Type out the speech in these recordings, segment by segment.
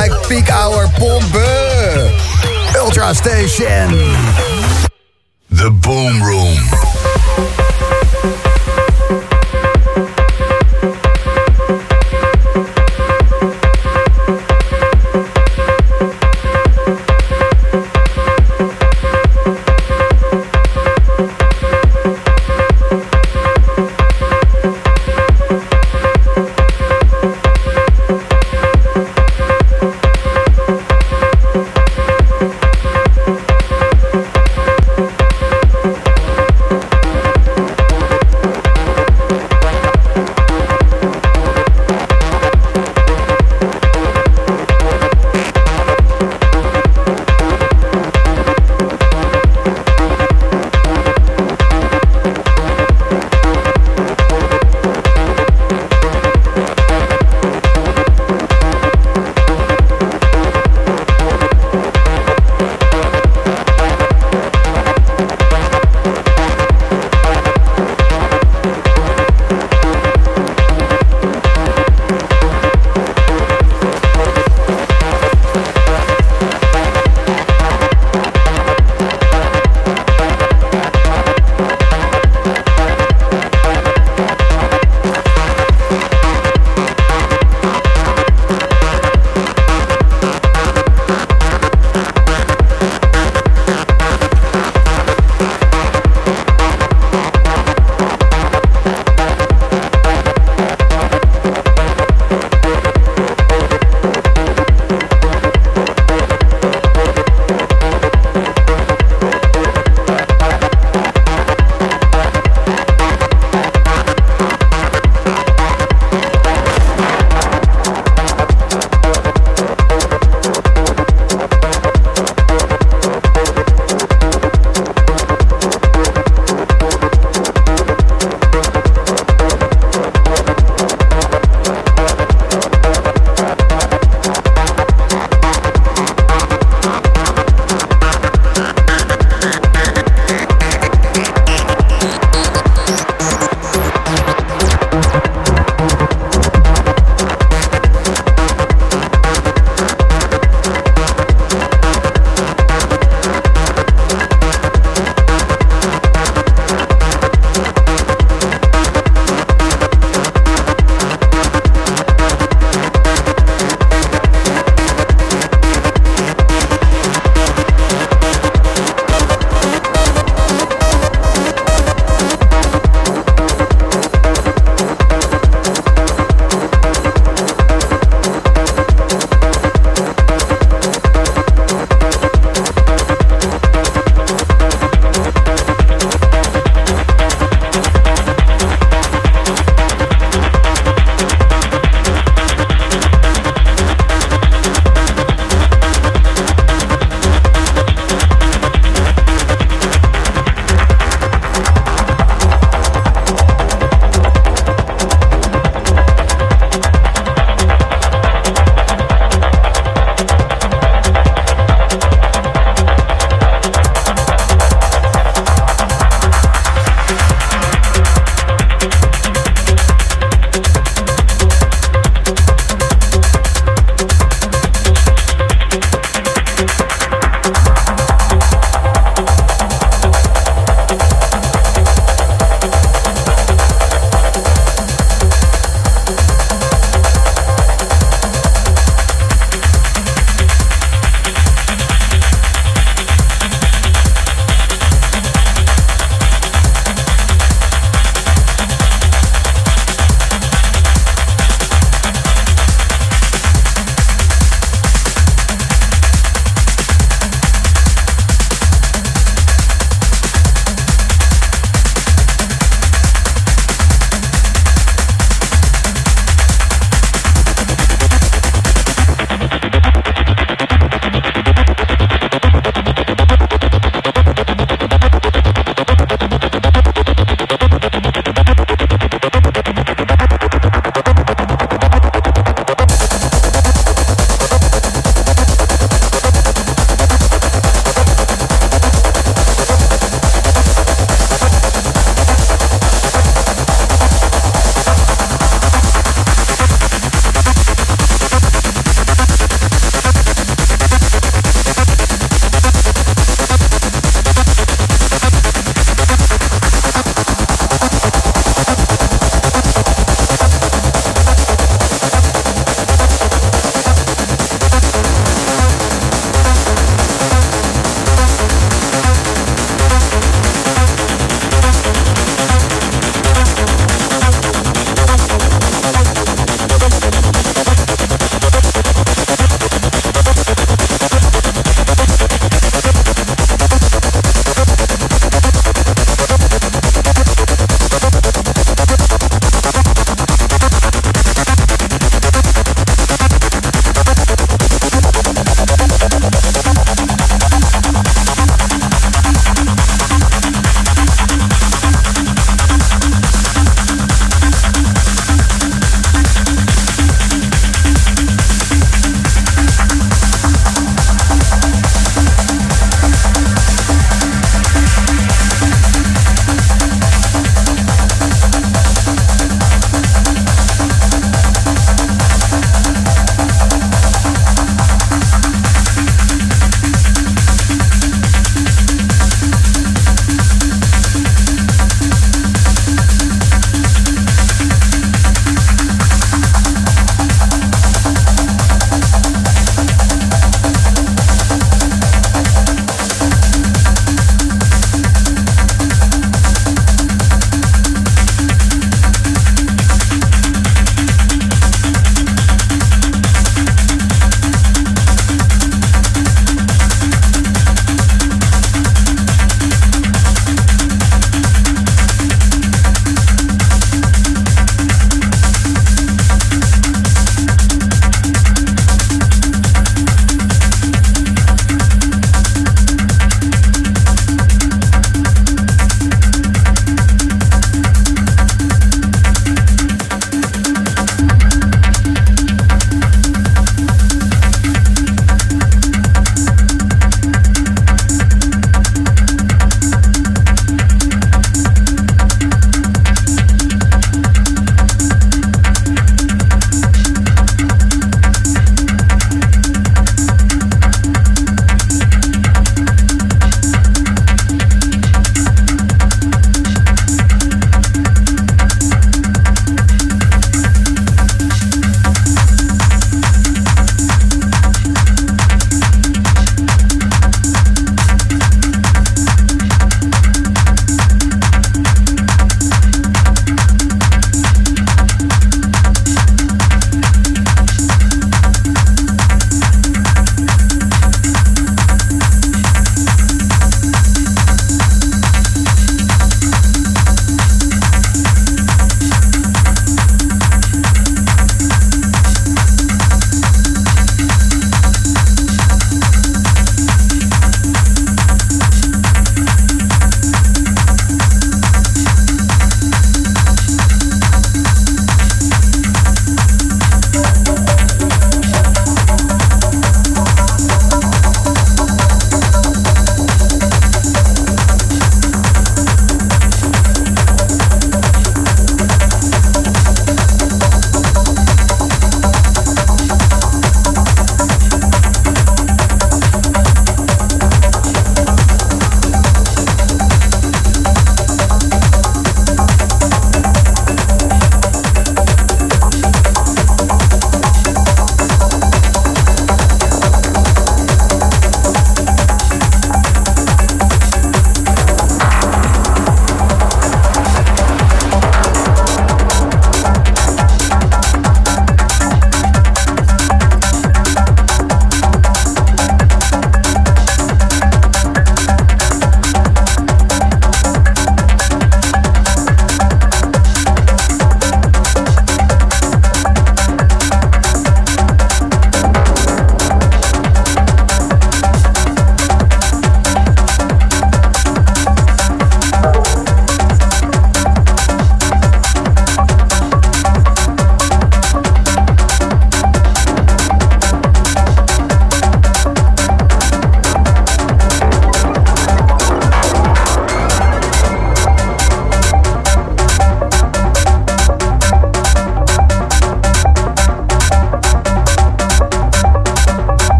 gelijk peak hour pompen. Ultra Station. The Boom Room.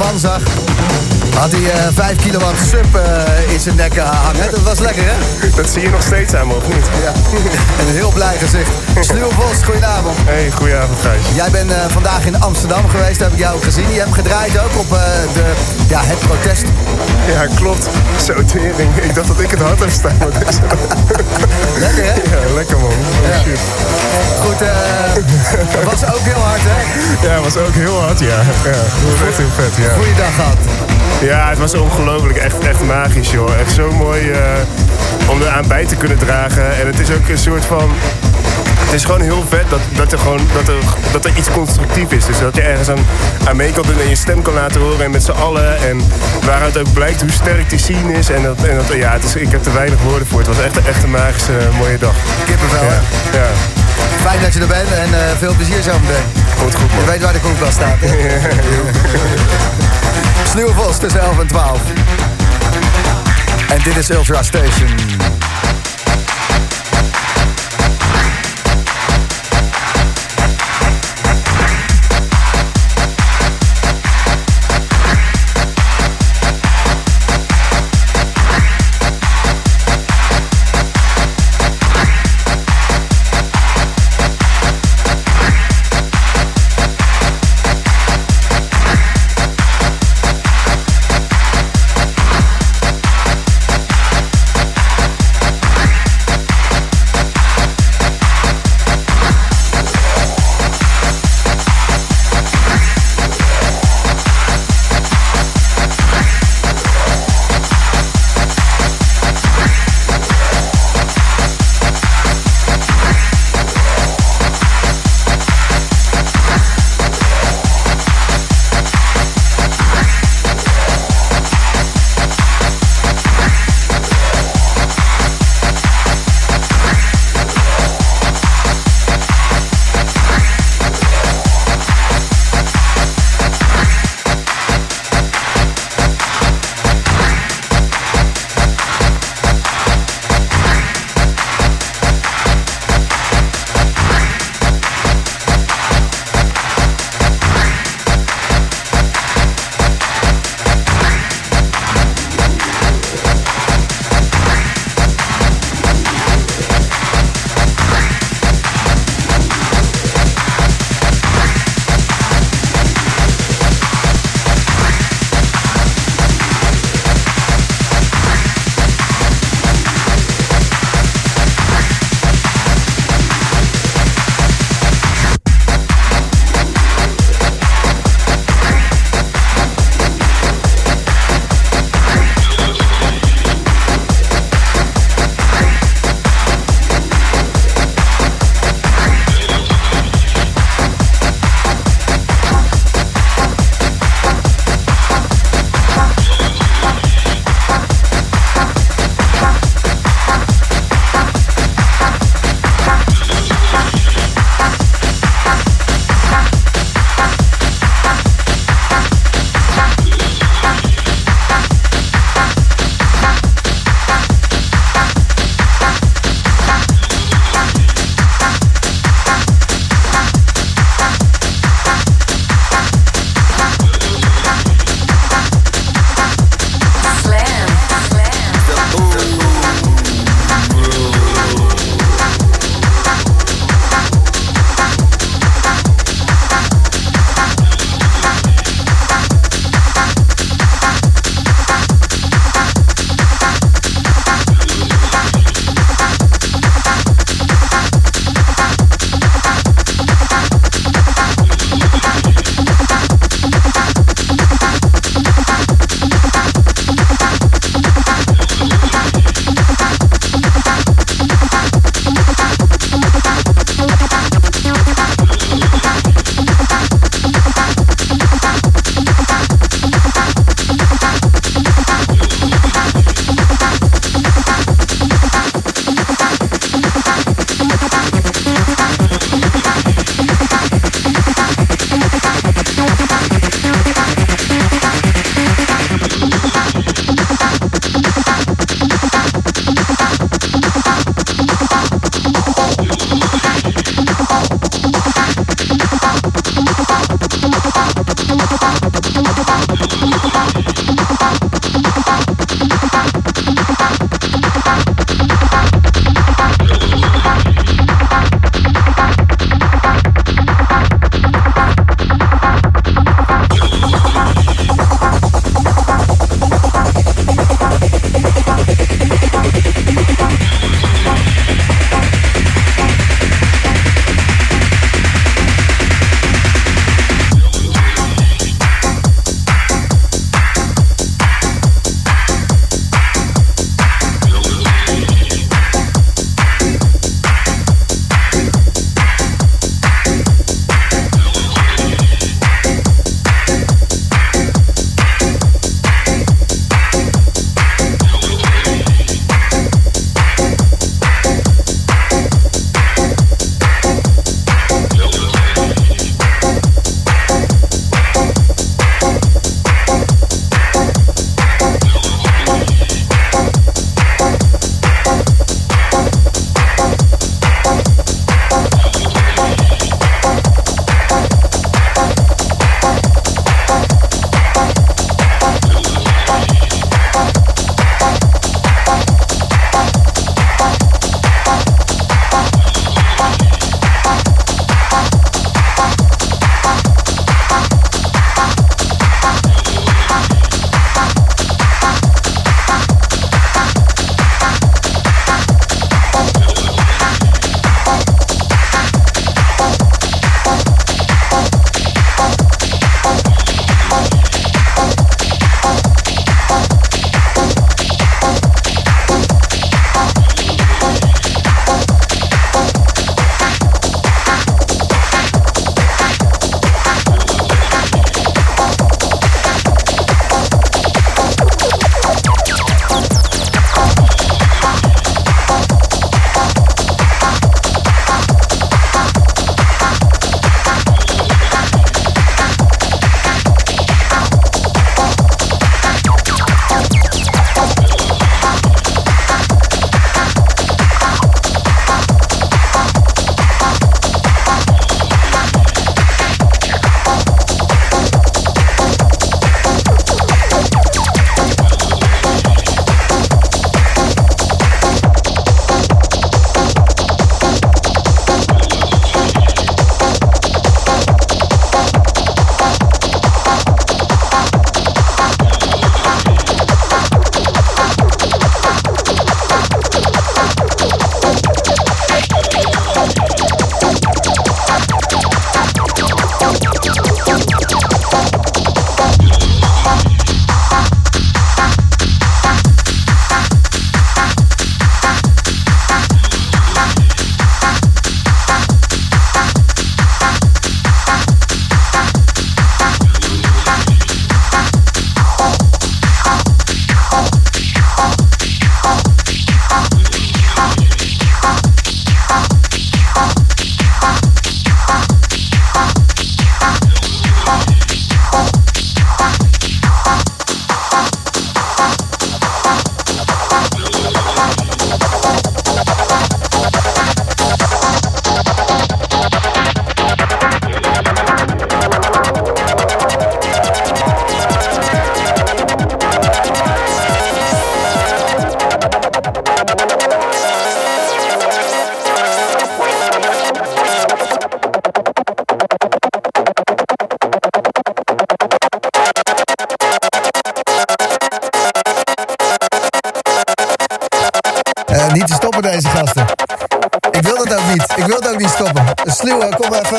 Man zag, had hij uh, 5 kilowatt sub uh, in zijn nek hangen. Dat was lekker, hè? Dat zie je nog steeds aan me, of niet? Ja. En een heel blij gezicht. Sluwe Vos, goedenavond. Hey, goedenavond, Gijs. Jij bent uh, vandaag in Amsterdam geweest, heb ik jou ook gezien. Je hebt gedraaid ook op de, ja, het protest. Ja, klopt. Zo tering. Ik dacht dat ik het hard heb staan. lekker, hè? Ja, lekker, man. Oh, shit. Goed, het was ook heel hard, hè? Ja, het was ook heel hard, ja. ja was echt heel vet, ja. Goeie dag gehad. Ja, het was ongelooflijk. Echt, echt magisch, joh. Echt zo mooi uh, om eraan bij te kunnen dragen. En het is ook een soort van... Het is gewoon heel vet dat, dat, er, gewoon, dat, er, dat er iets constructief is. Dus dat je ergens aan, aan mee kan doen en je stem kan laten horen. En met z'n allen. En waaruit ook blijkt hoe sterk die scene is. En dat, en dat, ja, het is, ik heb er weinig woorden voor. Het was echt, echt een magische, mooie dag. Kippenvel, ja. ja. Fijn dat je er bent en uh, veel plezier zo meteen. Goed, goed man. Je weet waar de koelkast staat. Sluwe Vos tussen 11 en 12. En dit is Ultra Station.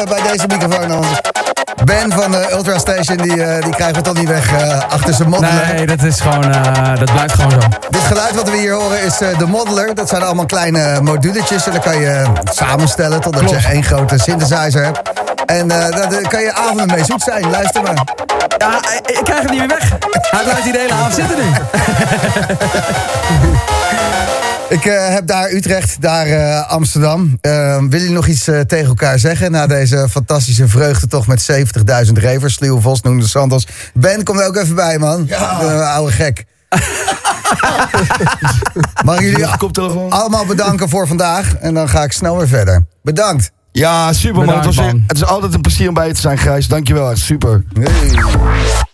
Bij deze microfoon aan. Ben van de Ultra Station, die, eh, die krijgen we toch niet weg eh, achter zijn moddelen. Nee, dat is gewoon, eh, dat blijft gewoon zo. Dit geluid wat we hier horen is de modeler. Dat zijn allemaal kleine moduletjes en dan kan je samenstellen totdat Klopt. je één grote synthesizer hebt. En eh, daar kan je avonden mee zoet zijn. Luister maar. Ja, ik krijg het niet meer weg. Hij blijft hier de hele avond zitten nu. Ik eh, heb daar Utrecht, daar eh, Amsterdam. Uh, willen jullie nog iets eh, tegen elkaar zeggen na deze fantastische vreugdetocht met 70.000 revers? Sluwe Vos noemde Santos. Ben, kom er ook even bij, man. Ja. oude gek. Mag jullie allemaal bedanken voor vandaag. En dan ga ik snel weer verder. Bedankt. Ja, super man. Het, Bedankt, man. het is altijd een plezier om bij je te zijn, Gijs. Dankjewel, echt super. Hey.